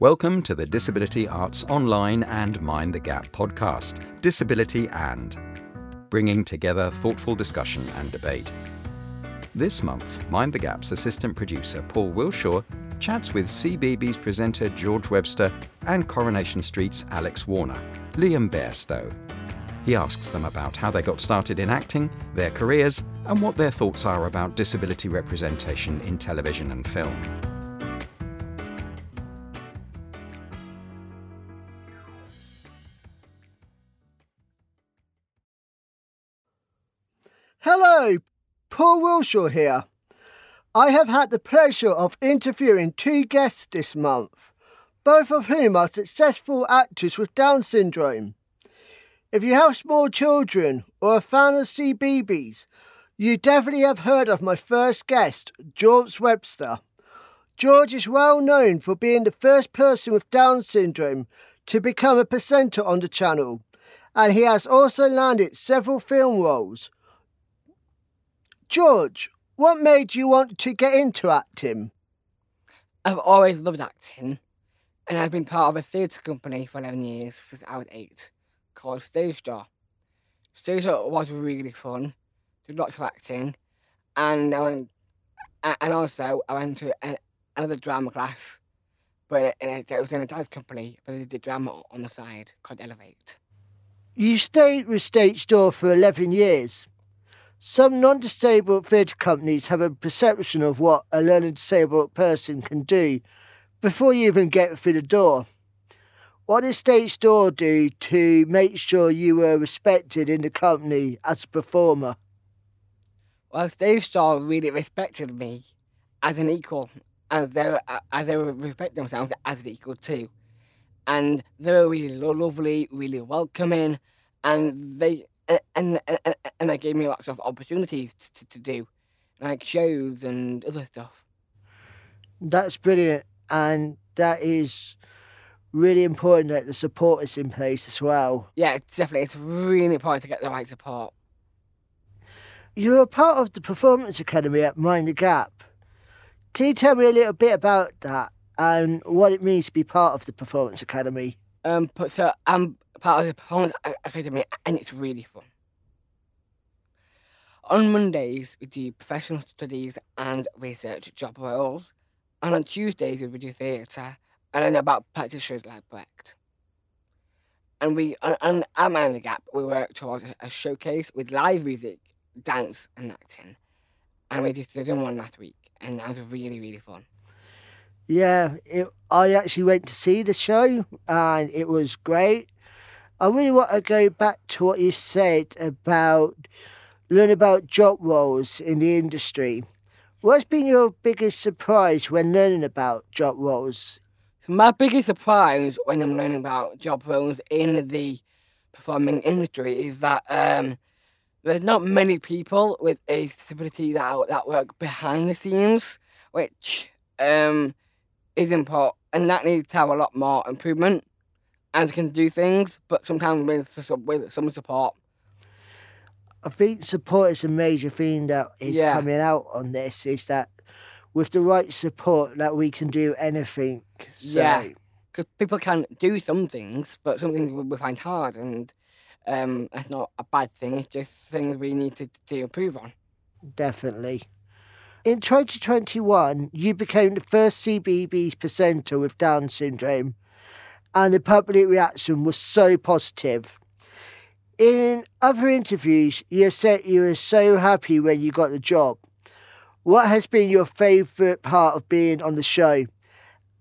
Welcome to the Disability Arts Online and Mind the Gap podcast, Disability and, bringing together thoughtful discussion and debate. This month, Mind the Gap's assistant producer Paul Wilshaw chats with CBeebies presenter George Webster and Coronation Street's Alex Warner, Liam Bairstow. He asks them about how they got started in acting, their careers, and what their thoughts are about disability representation in television and film. Hello, Paul Wilshaw here. I have had the pleasure of interviewing two guests this month, both of whom are successful actors with Down syndrome. If you have small children or a fan of CBeebies, you definitely have heard of my first guest, George Webster. George is well known for being the first person with Down syndrome to become a presenter on the channel, and he has also landed several film roles George, what made you want to get into acting? I've always loved acting, and I've been part of a theatre company for 11 years since I was eight, called Stage Door. Stage Door was really fun, did lots of acting, and I went, and also I went to a, another drama class, but it, it was in a dance company, but they did drama on the side called Elevate. You stayed with Stage Door for 11 years. Some non disabled theatre companies have a perception of what a learning disabled person can do before you even get through the door. What did Stage Door do to make sure you were respected in the company as a performer? Well, Stage Door really respected me as an equal, as they, as they respect themselves as an equal too. And they were really lovely, really welcoming, and they and, and, and it gave me lots of opportunities to, to do, like shows and other stuff. That's brilliant, and that is really important that the support is in place as well. Yeah, definitely. It's really important to get the right support. You're a part of the Performance Academy at Mind the Gap. Can you tell me a little bit about that and what it means to be part of the Performance Academy? Um, so I'm part of the Performance Academy, and it's really fun. On Mondays, we do professional studies and research job roles, and on Tuesdays, we do theatre and then about practitioners like Brecht. And we, and at Mind the Gap, we work towards a showcase with live music, dance, and acting. And we just did one last week, and that was really, really fun. Yeah, it, I actually went to see the show, and it was great. I really want to go back to what you said about learn about job roles in the industry. What's been your biggest surprise when learning about job roles? My biggest surprise when I'm learning about job roles in the performing industry is that um, there's not many people with a disability that that work behind the scenes, which um, is important, and that needs to have a lot more improvement and can do things, but sometimes with, with some support. I think support is a major thing that is yeah. coming out on this. Is that with the right support that we can do anything. So. Yeah, because people can do some things, but some things we find hard, and um, it's not a bad thing. It's just things we need to, to improve on. Definitely. In 2021, you became the first CBeebies presenter with Down syndrome and the public reaction was so positive. In other interviews, you have said you were so happy when you got the job. What has been your favourite part of being on the show?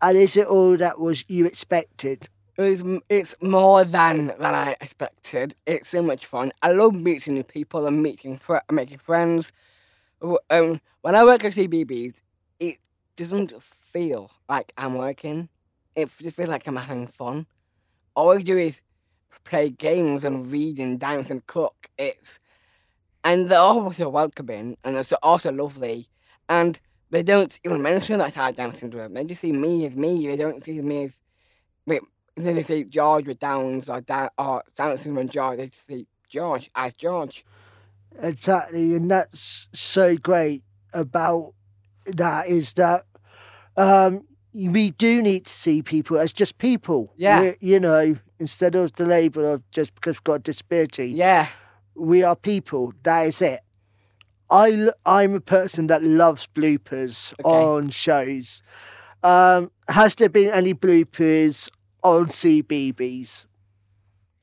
And is it all that was you expected? It's, it's more than than I expected. It's so much fun. I love meeting new people and meeting fr- making friends. Um, when I work at CBeebies, it doesn't feel like I'm working it just feels like I'm having fun. All I do is play games and read and dance and cook. It's and they're also welcoming and they're also lovely. And they don't even mention that I have Down syndrome. They just see me as me. They don't see me as wait. They see George with Downs or Down or Down syndrome George. They just see George as George. Exactly, and that's so great about that is that um, we do need to see people as just people. Yeah. We're- you know, instead of the label of just because we've got a disability, Yeah. we are people. That is it. I, I'm a person that loves bloopers Okay. on shows. Um, has there been any bloopers on CBeebies?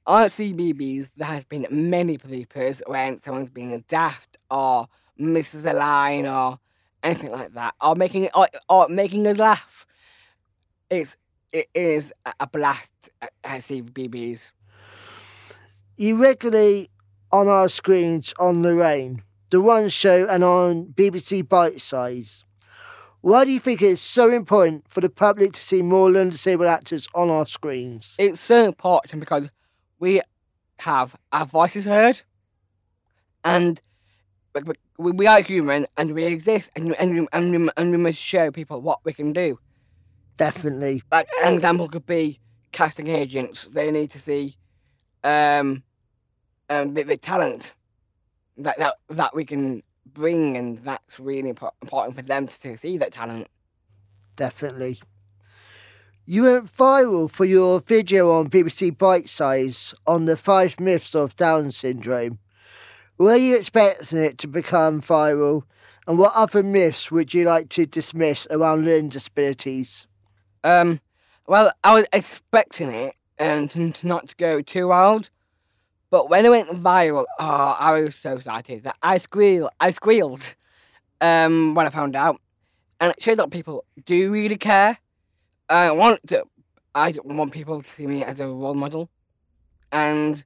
On CBeebies, there has been many bloopers when someone's being daft or misses a line or anything like that, or making or, or making us laugh. It's it is a- blast at, at CBeebies. You regularly on our screens on Lorraine, the One Show, and on BBC Bitesize. Why do you think it's so important for the public to see more learned disabled actors on our screens? It's so important because we have our voices heard, and we- we, we are human and we exist, and and we- and we, and we must show people what we can do. Definitely. like an example could be casting agents. They need to see um, um the, the talent that, that that we can bring, and that's really important for them to see that talent. Definitely. You went viral for your video on BBC Bitesize on the five myths of Down syndrome. Were you expecting it to become viral? And what other myths would you like to dismiss around learning disabilities? Um, well, I was expecting it and to not to go too wild, but when it went viral, oh, I was so excited that I squealed. I squealed um, when I found out, and it showed that people do really care. I want to, I want people to see me as a role model, and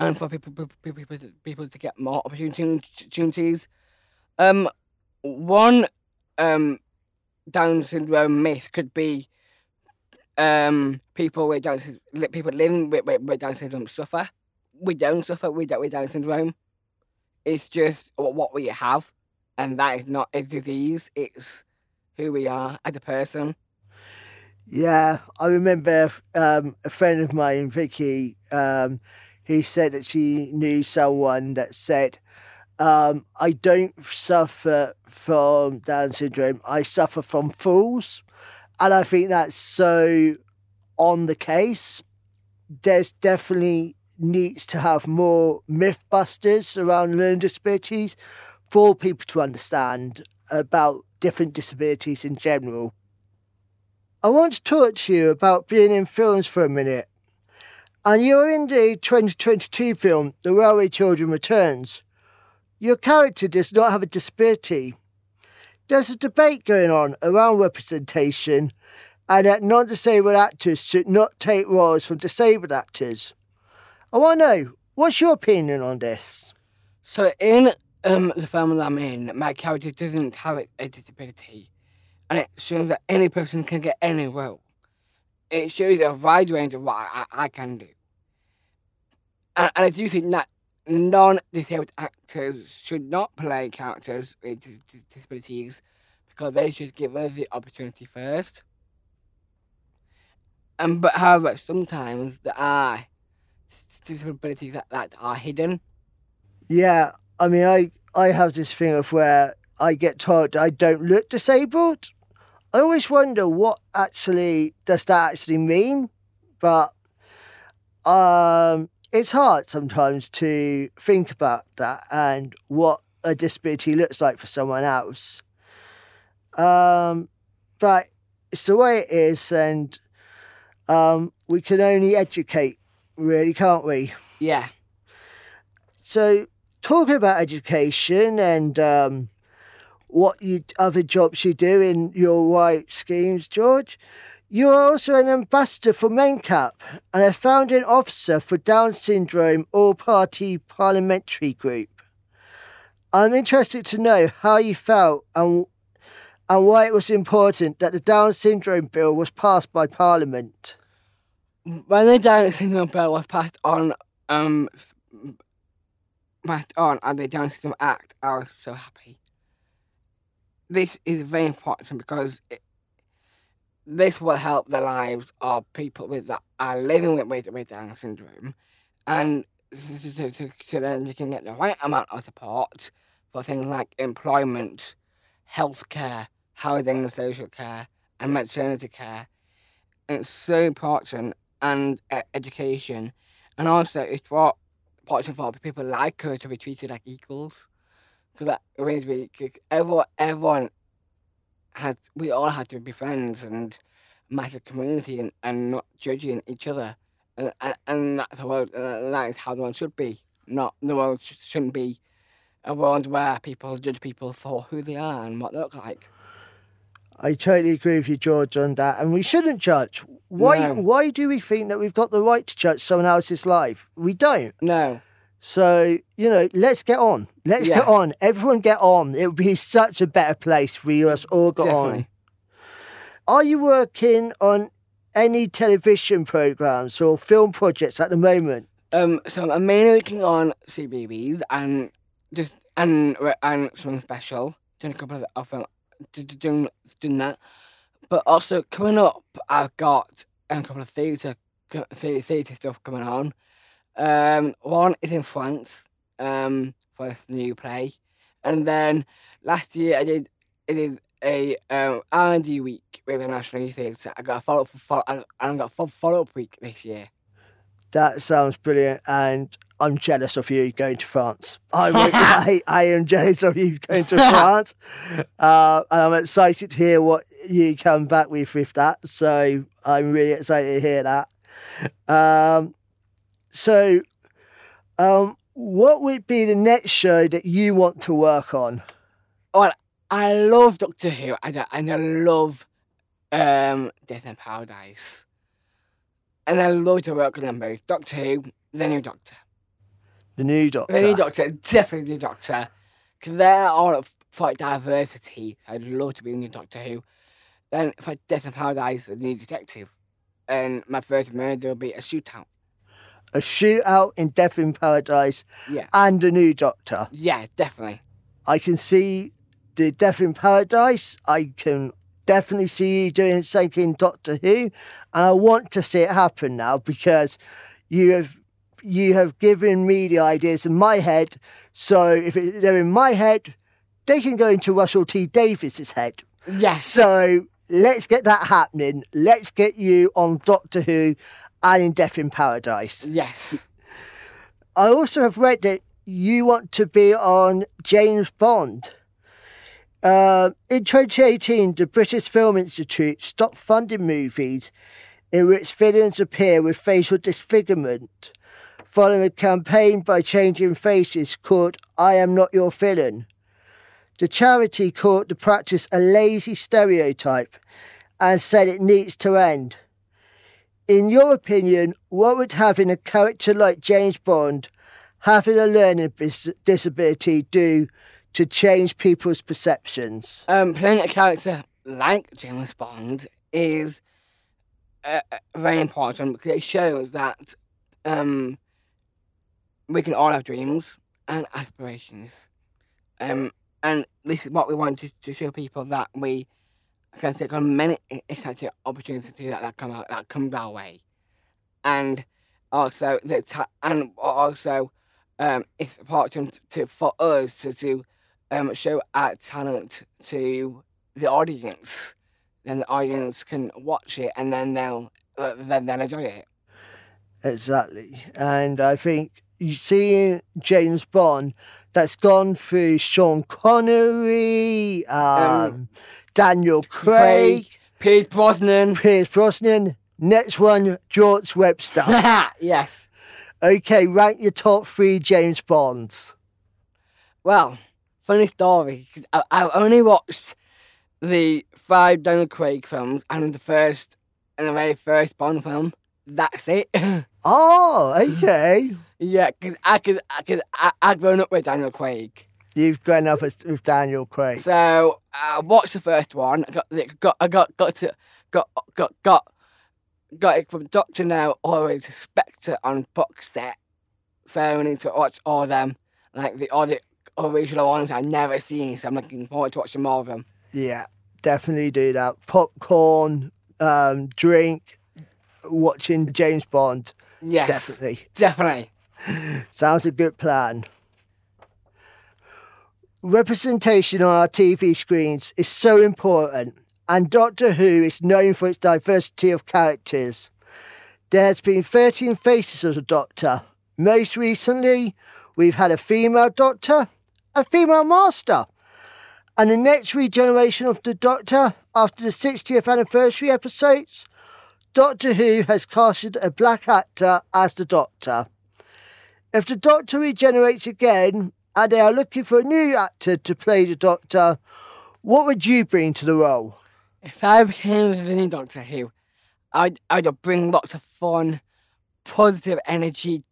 and for people people people, people to get more opportunities. Um, one um Down syndrome myth could be um people with Down li- people living with, with, with Down syndrome suffer. We don't suffer with with Down syndrome. It's just what we have, and that is not a disease. It's who we are as a person. Yeah, I remember um, a friend of mine, Vicky, um, who said that she knew someone that said, um, I don't suffer from Down syndrome, I suffer from fools. And I think that's so on the case. There's definitely needs to have more mythbusters around learning disabilities for people to understand about different disabilities in general. I want to talk to you about being in films for a minute. And you're in the 2022 film, The Railway Children Returns. Your character does not have a disability. There's a debate going on around representation and that non disabled actors should not take roles from disabled actors. I want to know, what's your opinion on this? So in um the film that I'm in, my character doesn't have a, disability, and it shows that any person can get any role. It shows a wide range of what I, I, I can do. And, and I do think that non-disabled actors should not play characters with dis- dis- disabilities because they should give us the opportunity first. And but however, sometimes there are disabilities that, that are hidden. Yeah, I mean, I, I have this thing of where I get told I don't look disabled. I always wonder what actually does that actually mean, but um, it's hard sometimes to think about that and what a disability looks like for someone else. Um, but it's the way it is, and um, we can only educate, really, can't we? Yeah. So, talking about education and um, what you other jobs you do in your white schemes, George, you are also an ambassador for MenCap and a founding officer for Down Syndrome All Party Parliamentary Group. I'm interested to know how you felt and and why it was important that the Down Syndrome Bill was passed by Parliament. when the Down syndrome bill was passed on, um, passed on and the Down syndrome act, I was so happy. This is very important because it, this will help the lives of people with that are living with with, with Down syndrome, and so, so, so, then they can get the right amount of support for things like employment, healthcare, housing and social care, and maternity care. It's so important and uh, education, and also it's what important for people like her to be treated like equals. Because that means we, cause everyone, everyone has, we all have to be friends and matter community and, and not judging each other. Uh, and, and, and that's the world, and that is how the world should be. Not the world sh- shouldn't be a world where people judge people for who they are and what they look like. I totally agree with you, George, on that. And we shouldn't judge. Why? No. Why do we think that we've got the right to judge someone else's life? We don't. No. So you know, let's get on. Let's get on. Everyone, get on. It would be such a better place for you us all get on. Are you working on any television programs or film projects at the moment? Um, so I'm mainly working on CBeebies and just and and something special. Doing a couple of of d- doing doing that, but also coming up, I've got a couple of theatre theatre, theatre stuff coming on. Um, one is in France, um, for this new play, and then last year I did I did a um R and D week with the National Youth Theatre. I got a follow up for follow, and I got a follow up week this year. That sounds brilliant, and I'm jealous of you going to France. I, would- I, I am jealous of you going to France, uh, and I'm excited to hear what you come back with with that. So I'm really excited to hear that. Um, so, um, what would be the next show that you want to work on? Well, I love Doctor Who and I, and I love um, Death in Paradise. And I love to work on them both. Doctor Who, the new Doctor. The new Doctor. The new Doctor, definitely the new Doctor. Because they're all for diversity. I'd love to be the new Doctor Who. Then for Death in Paradise, the new detective. And my first murder will be a shootout. A shootout in Death in Paradise Yeah. and a new Doctor. Yeah, definitely. I can see the Death in Paradise. I can definitely see you doing something in Doctor Who, and I want to see it happen now because you have you have given me the ideas in my head. So if it, they're in my head, they can go into Russell T Davies's head. Yes. So let's get that happening. Let's get you on Doctor Who and in Death in Paradise. Yes. I also have read that you want to be on James Bond. Uh, in 2018, the British Film Institute stopped funding movies in which villains appear with facial disfigurement, following a campaign by Changing Faces called I Am Not Your Villain. The charity called the practice a lazy stereotype and said it needs to end. In your opinion, what would having a character like James Bond having a learning bis- disability do to change people's perceptions? um, playing a character like James Bond is uh, uh, very important because it shows that um, we can all have dreams and aspirations. Um, and this is what we want to, to show people that we can take on many exciting opportunities that, that come out that comes our way. And also the ta- and also um, it's important to for us to, to um, show our talent to the audience, then the audience can watch it and then they'll uh, then they'll enjoy it. Exactly. And I think you seeing James Bond that's gone through Sean Connery, um, Daniel Craig, Pierce Brosnan. Pierce Brosnan. Next one, George Webster. yes. okay, rank your top three James Bonds. Well, funny story because I, I've only watched the five Daniel Craig films and the first and the very first Bond film. That's it. Oh, okay. yeah, because I could, I could, I, I've grown up with Daniel Craig. You've grown up with with Daniel Craig. So I watched the first one. I got, got, I got, got to, got, got, got, got it from Doctor No all the way to Spectre on box set. So I need to watch all of them, like the all the original ones I've never seen. So I'm looking forward to watching more of them. Yeah, definitely do that. Popcorn, um, drink, watching James Bond. Yes, Definitely. definitely. Sounds a good plan. Representation on our TV screens is so important, and Doctor Who is known for its diversity of characters. There has been 13 faces of the Doctor. Most recently, we've had a female Doctor, a female Master, and the next regeneration of the Doctor after the 60th anniversary episodes. Doctor Who has casted a black actor as the Doctor. If the Doctor regenerates again and they are looking for a new actor to play the Doctor, what would you bring to the role? If I became the new Doctor Who, I'd, I'd bring lots of fun, positive energy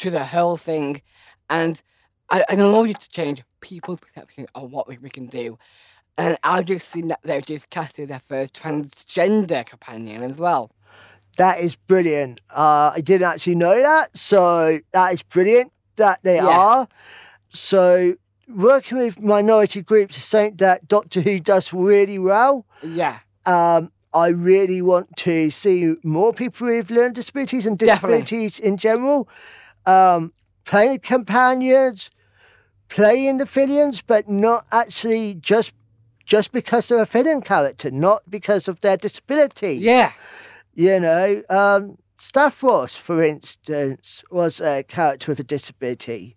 to the whole thing, and I, I allow you to change people's perception of what we, we can do. And I've just seen that they've just casted their first transgender companion as well. That is brilliant. Uh, I didn't actually know that, so that is brilliant that they Yeah. are. So working with minority groups is something that Doctor Who does really well. Yeah, Um, I really want to see more people with learning disabilities and Definitely. disabilities in general um, playing companions, playing the villains, but not actually just just because they're a villain character, not because of their disability. yeah, You know, um, Stavros, for instance, was a character with a disability.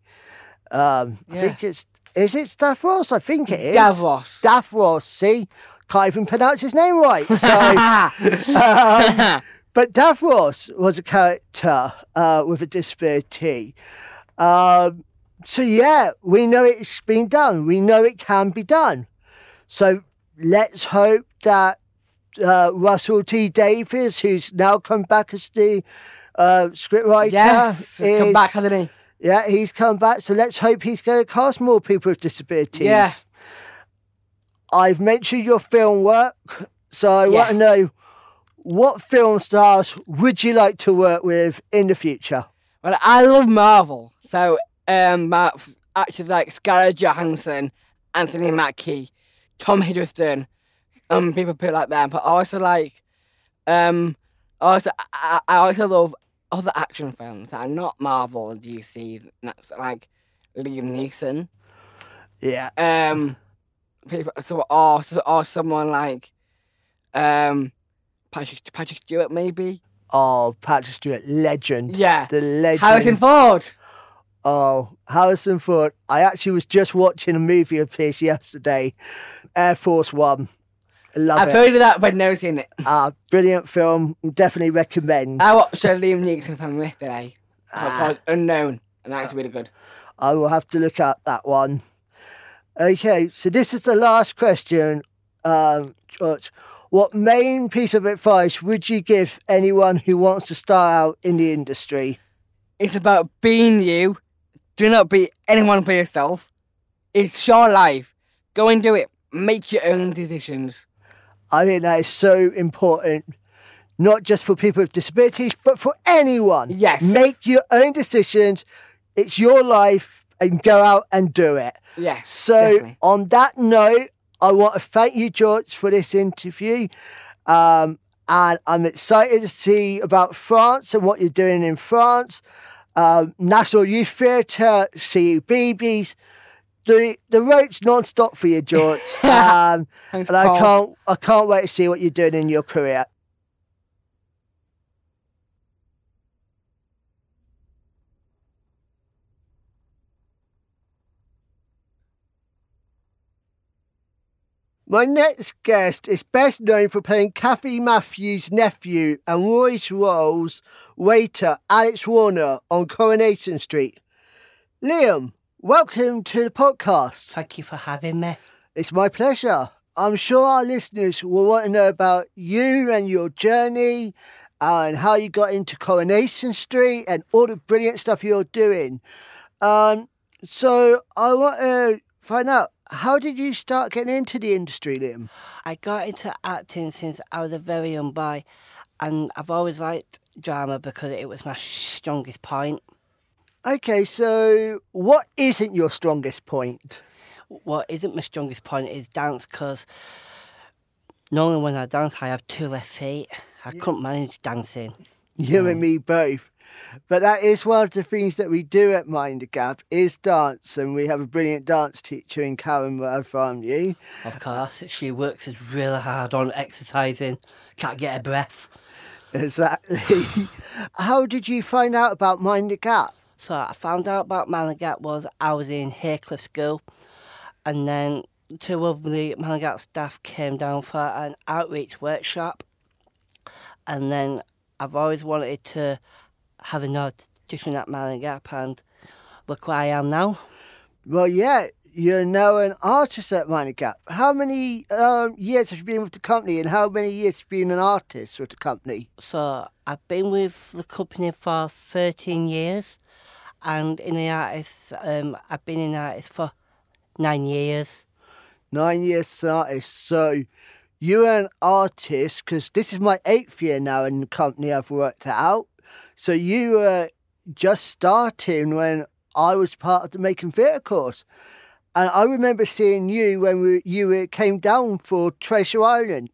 Um, I think it's is it Stavros? I think it is. Davros. Stavros. See, can't even pronounce his name right. So, um, but Davros was a character uh, with a disability. Um, so yeah, we know it's been done. We know it can be done. So let's hope that uh, Russell T Davies, who's now come back as the uh, scriptwriter, yes, he's come back, hasn't he? yeah, he's come back. So let's hope he's going to cast more people with disabilities. Yeah. I've mentioned your film work, so I want to know what film stars would you like to work with in the future? Well, I love Marvel, so um, actors like Scarlett Johansson, Anthony Mackie, Tom Hiddleston, um, people put like that. But I also like, um, also I, I also love other action films that are not Marvel and DC. That's like Liam Neeson, Yeah. um, people so or or someone like, um, Patrick Patrick Stewart maybe. Oh, Patrick Stewart, legend. Yeah, The legend. Harrison Ford. Oh, Harrison Ford. I actually was just watching a movie of his yesterday, Air Force One. I love I've it. heard of that, but never seen it. Ah, brilliant film. Definitely recommend. I watched a Liam Neeson film yesterday Ah. called Unknown, and that's really good. I will have to look at that one. Okay, so this is the last question, um, George. What main piece of advice would you give anyone who wants to start out in the industry? It's about being you. Do not be anyone but yourself. It's your life. Go and do it. Make your own decisions. I think that is so important, not just for people with disabilities, but for anyone. Yes. Make your own decisions. It's your life and go out and do it. Yes. So, definitely. on that note, I want to thank you, George, for this interview. Um, and I'm excited to see about France and what you're doing in France. Um, National Youth Theatre, CBeebies. The, the road's non-stop for you, George. Um, and I can't I can't wait to see what you're doing in your career. My next guest is best known for playing Cathy Matthews' nephew and Roy's Rolls' waiter Alex Warner on Coronation Street. Liam, welcome to the podcast. Thank you for having me. It's my pleasure. I'm sure our listeners will want to know about you and your journey and how you got into Coronation Street and all the brilliant stuff you're doing. Um, so I want to find out how did you start getting into the industry, Liam? I got into acting since I was a very young boy, and I've always liked drama because it was my strongest point. Okay, so what isn't your strongest point? What isn't my strongest point is dance because normally when I dance, I have two left feet. I couldn't manage dancing. You and me both. But that is one of the things that we do at Mind the Gap is dance, and we have a brilliant dance teacher in Karen from you. Of course, she works really hard on exercising, can't get a breath. Exactly. How did you find out about Mind the Gap? So I found out about Mind the Gap was I was in Haycliffe School, and then two of the Mind the Gap staff came down for an outreach workshop, and then I've always wanted to have an audition at the Gap, and look where I am now. Well, yeah, you're now an artist at the Gap. How many um, years have you been with the company, and how many years have you been an artist with the company? So I've been with the company for 13 years, and in the artist, um, I've been in artist for nine years. Nine years as an artist. So you're an artist because this is my eighth year now in the company I've worked out. So you were just starting when I was part of the making theatre course. And I remember seeing you when we, you came down for Treasure Island.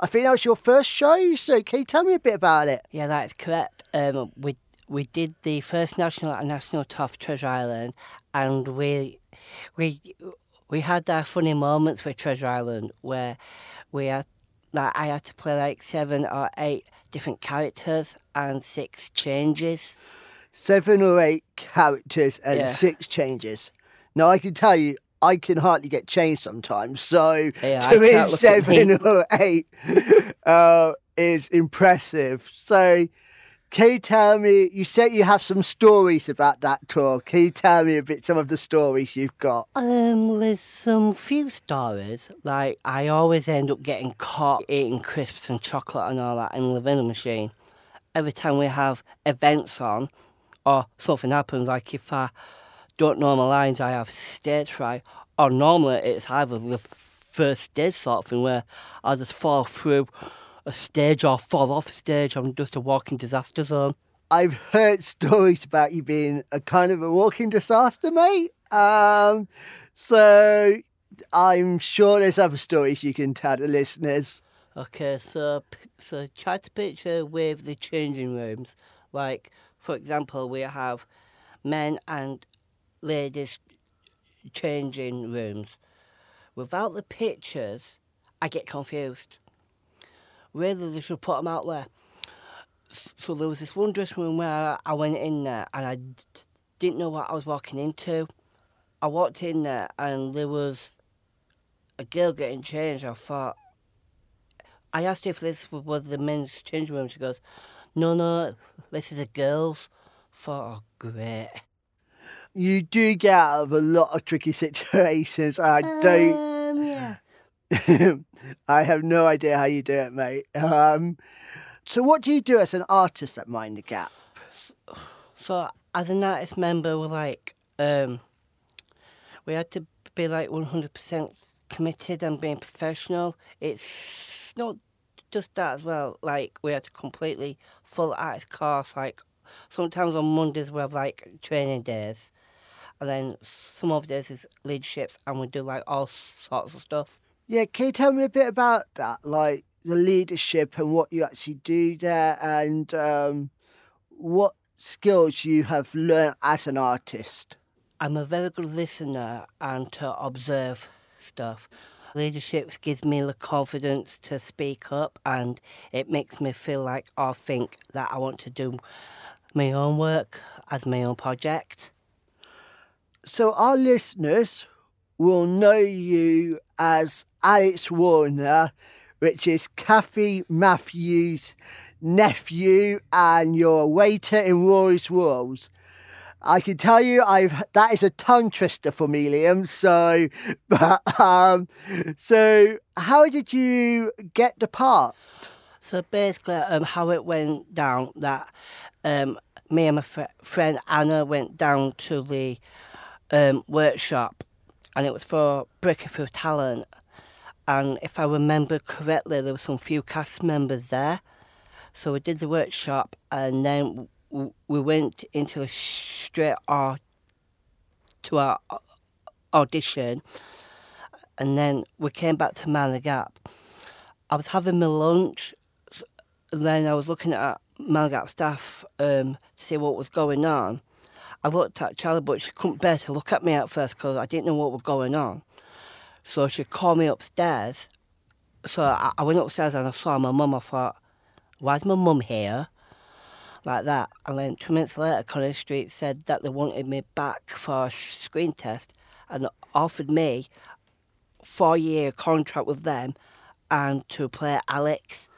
I think that was your first show. So can you tell me a bit about it? Yeah, that's correct. Um, we we did the first national and national for Treasure Island, and we we we had our funny moments with Treasure Island where we had like I had to play like seven or eight different characters and six changes. Seven or eight characters and Yeah. six changes. Now I can tell you, I can hardly get changed sometimes. So Yeah, I doing can't look at me. seven or eight uh, is impressive. So can you tell me? You said you have some stories about that tour. Can you tell me a bit some of the stories you've got? Um, there's some few stories. Like I always end up getting caught eating crisps and chocolate and all that in the vending machine. Every time we have events on, or something happens, like if I don't know my lines, I have stage fright. Or normally it's either the first stage sort of thing where I just fall through a stage or fall off a stage. I'm just a walking disaster zone. I've heard stories about you being a kind of a walking disaster, mate. Um, so I'm sure there's other stories you can tell the listeners. Okay, so so try to picture with the changing rooms. Like, for example, we have men and ladies changing rooms. Without the pictures, I get confused. Really, they should put them out there. So there was this one dressing room where I went in there and I d- didn't know what I was walking into. I walked in there and there was a girl getting changed. I thought, I asked if this was- the men's changing room. She goes, "No, no, this is a girls." For oh, great. You do get out of a lot of tricky situations. I don't. Um, yeah. I have no idea how you do it, mate. Um, so, what do you do as an artist at Mind the Gap? So as an artist member, we're like, um, we had to be like one hundred percent committed and being professional. It's not just that as well. Like we had to completely full artist course. Like sometimes on Mondays we have like training days, and then some of days is leaderships, and we do like all sorts of stuff. Yeah, can you tell me a bit about that? Like the leadership and what you actually do there, and um, what skills you have learned as an artist? I'm a very good listener and to observe stuff. Leadership gives me the confidence to speak up and it makes me feel like I think that I want to do my own work as my own project. So, our listeners will know you as Alex Warner, which is Cathy Matthews' nephew, and you're waiter in Roy's Rolls. I can tell you, I've that is a tongue twister for me, Liam. So, but um, so how did you get the part? So basically, um, how it went down that um, me and my fr- friend Anna went down to the um, workshop, and it was for breaking through talent. And if I remember correctly, there were some few cast members there. So we did the workshop, and then we went into a straight or to our audition, and then we came back to Mind the Gap. I was having my lunch, and then I was looking at Malgap staff um, to see what was going on. I looked at Charlie, but she couldn't bear to look at me at first because I didn't know what was going on. So she called me upstairs. So I, I went upstairs and I saw my mum. I thought, why's my mum here? Like that. And then two minutes later, College Street said that they wanted me back for a screen test and offered me four year contract with them and to play Alex.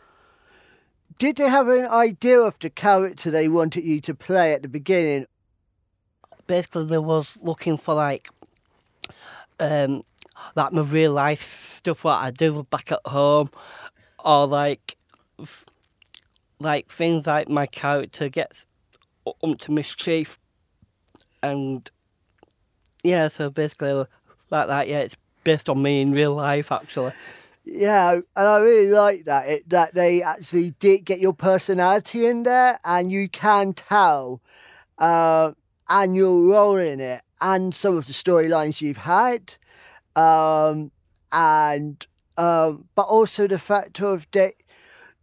Did they have an idea of the character they wanted you to play at the beginning? Basically, they was looking for like, um, like my real life stuff what I do back at home, or like, like things like my character gets up to mischief, and yeah, so basically like that. Yeah, it's based on me in real life actually. Yeah, and I really like that it, that they actually did get your personality in there, and you can tell, uh, and your role in it, and some of the storylines you've had, um, and um, but also the fact of that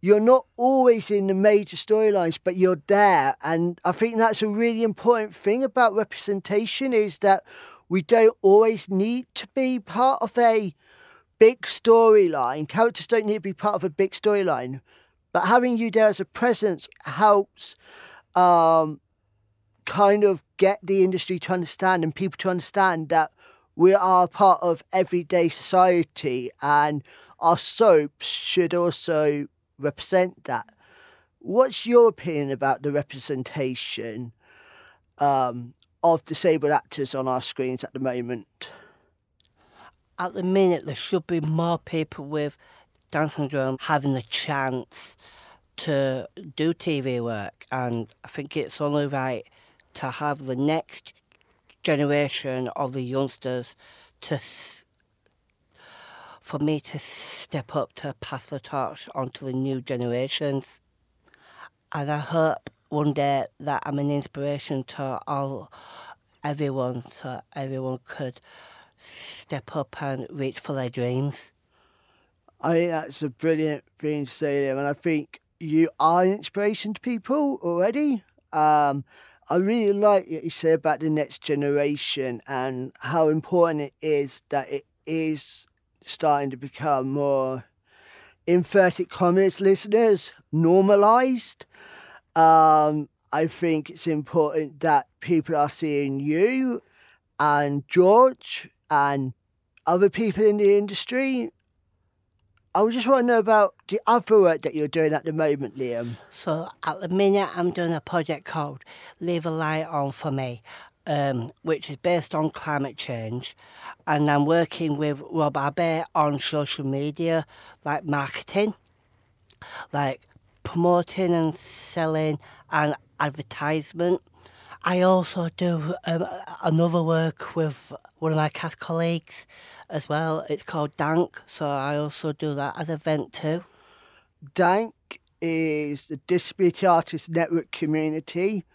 you're not always in the major storylines, but you're there, and I think that's a really important thing about representation is that we don't always need to be part of a big storyline. Characters don't need to be part of a big storyline, but having you there as a presence helps um, kind of get the industry to understand and people to understand that we are part of everyday society and our soaps should also represent that. What's your opinion about the representation um, of disabled actors on our screens at the moment? at the minute there should be more people with Down syndrome having the chance to do TV work, and I think it's only right to have the next generation of the youngsters to for me to step up to pass the torch on to the new generations. And I hope one day that I'm an inspiration to all everyone so everyone could step up and reach for their dreams. I think that's a brilliant thing to say, Liam, and I think you are an inspiration to people already. Um, I really like what you say about the next generation and how important it is that it is starting to become more, inverted commas, listeners, normalised. Um, I think it's important that people are seeing you and George and other people in the industry. I just want to know about the other work that you're doing at the moment, Liam. So at the minute, I'm doing a project called Leave a Light On for Me, um, which is based on climate change, and I'm working with Rob Abbey on social media, like marketing, like promoting and selling and advertisement. I also do um, another work with one of my cast colleagues as well. It's called DANC, so I also do that as a vent too. DANC is the Disability Artists Network community,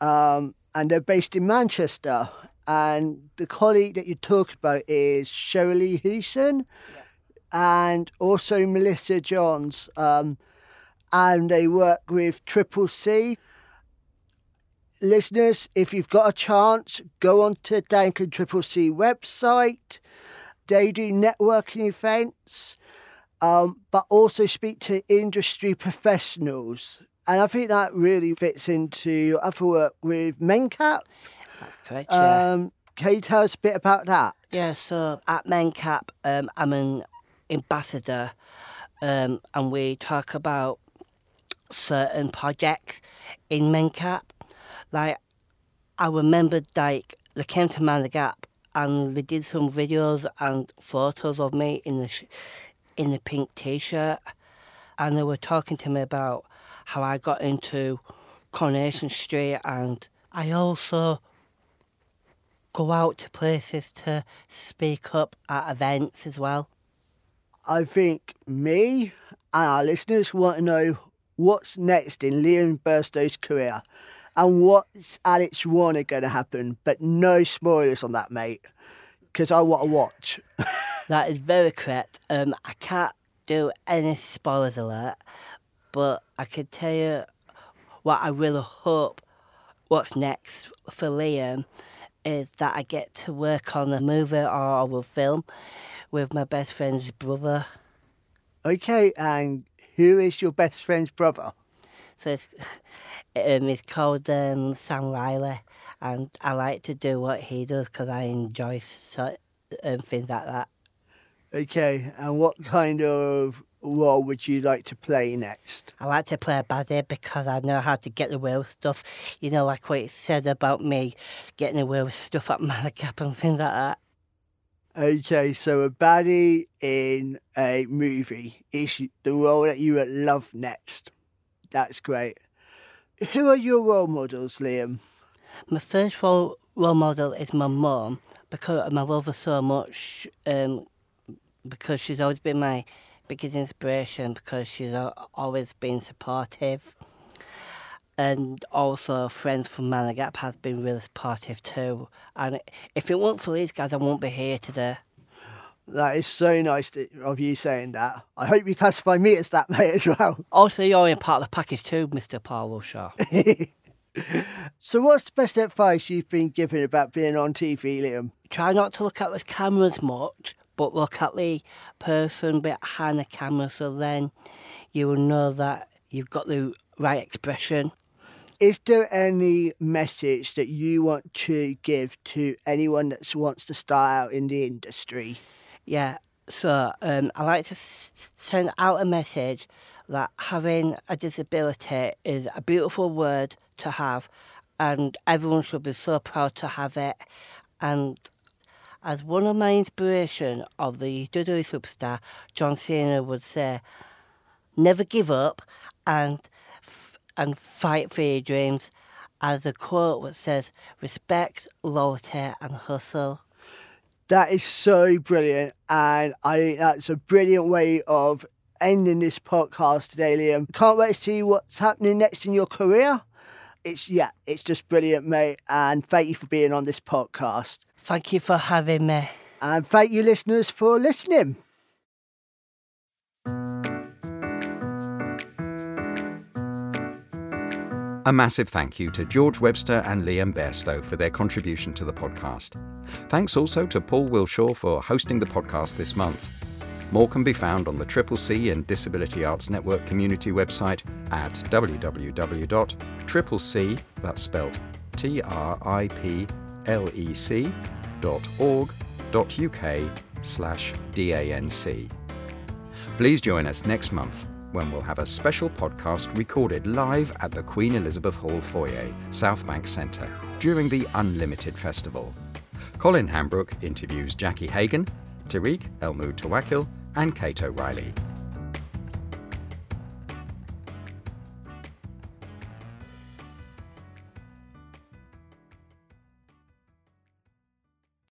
um, and they're based in Manchester. And the colleague that you talk about is Shirley Hewson and also Melissa Johns. Um, and they work with Triple C. Listeners, if you've got a chance, go on to DANC and Triple C website. They do networking events, um, but also speak to industry professionals. And I think that really fits into other work with MenCap. That's correct, yeah. Um, can you tell us a bit about that? Yeah, so at MenCap, um, I'm an ambassador, um, and we talk about certain projects in MenCap. Like, I remembered, like, they came to Mind the Gap and we did some videos and photos of me in the in the pink t-shirt, and they were talking to me about how I got into Coronation Street, and I also go out to places to speak up at events as well. I think me and our listeners want to know what's next in Liam Bairstow's career and what's Alex Warner going to happen, but no spoilers on that, mate, because I want to watch. That is very correct. Um, I can't do any spoilers alert, but I can tell you what I really hope what's next for Liam is that I get to work on a movie or a film with my best friend's brother. Okay, and who is your best friend's brother? So it's, um, it's called um, Sam Riley, and I like to do what he does because I enjoy so, um, things like that. Okay, and what kind of role would you like to play next? I like to play a baddie because I know how to get away with stuff. You know, like what it said about me getting away with stuff at Mind the Gap and things like that. Okay, so a baddie in a movie is the role that you would love next. That's great. Who are your role models, Liam? My first role, role model is my mum because I love her so much. Um, because she's always been my biggest inspiration because she's always been supportive. And also, friends from Mind the Gap has been really supportive too. And if it weren't for these guys, I won't be here today. That is so nice to, of you saying that. I hope you classify me as that, mate, as well. Also, you're in part of the package too, Mr. Paul Wilshaw. So, what's the best advice you've been given about being on TV, Liam? Try not to look at the cameras much, but look at the person behind the camera so then you will know that you've got the right expression. Is there any message that you want to give to anyone that wants to start out in the industry? Yeah, so um, I like to s- send out a message that having a disability is a beautiful word to have, and everyone should be so proud to have it. And as one of my inspiration of the WWE superstar, John Cena would say, never give up and f- and fight for your dreams. As a quote which says, respect, loyalty, and hustle. That is so brilliant, and I think that's a brilliant way of ending this podcast today, Liam. Can't wait to see what's happening next in your career. It's yeah, it's just brilliant, mate, and thank you for being on this podcast. Thank you for having me. And thank you, listeners, for listening. A massive thank you to George Webster and Liam Bairstow for their contribution to the podcast. Thanks also to Paul Wilshaw for hosting the podcast this month. More can be found on the Triple C and Disability Arts Network community website at www.triplec, that's spelt T-R-I-P-L-E-C dot org dot UK slash DANC. Please join us next month when we'll have a special podcast recorded live at the Queen Elizabeth Hall foyer, South Bank Centre, during the Unlimited Festival. Colin Hambrook interviews Jackie Hagan, Tariq Elmud Tawakil, and Kate O'Reilly.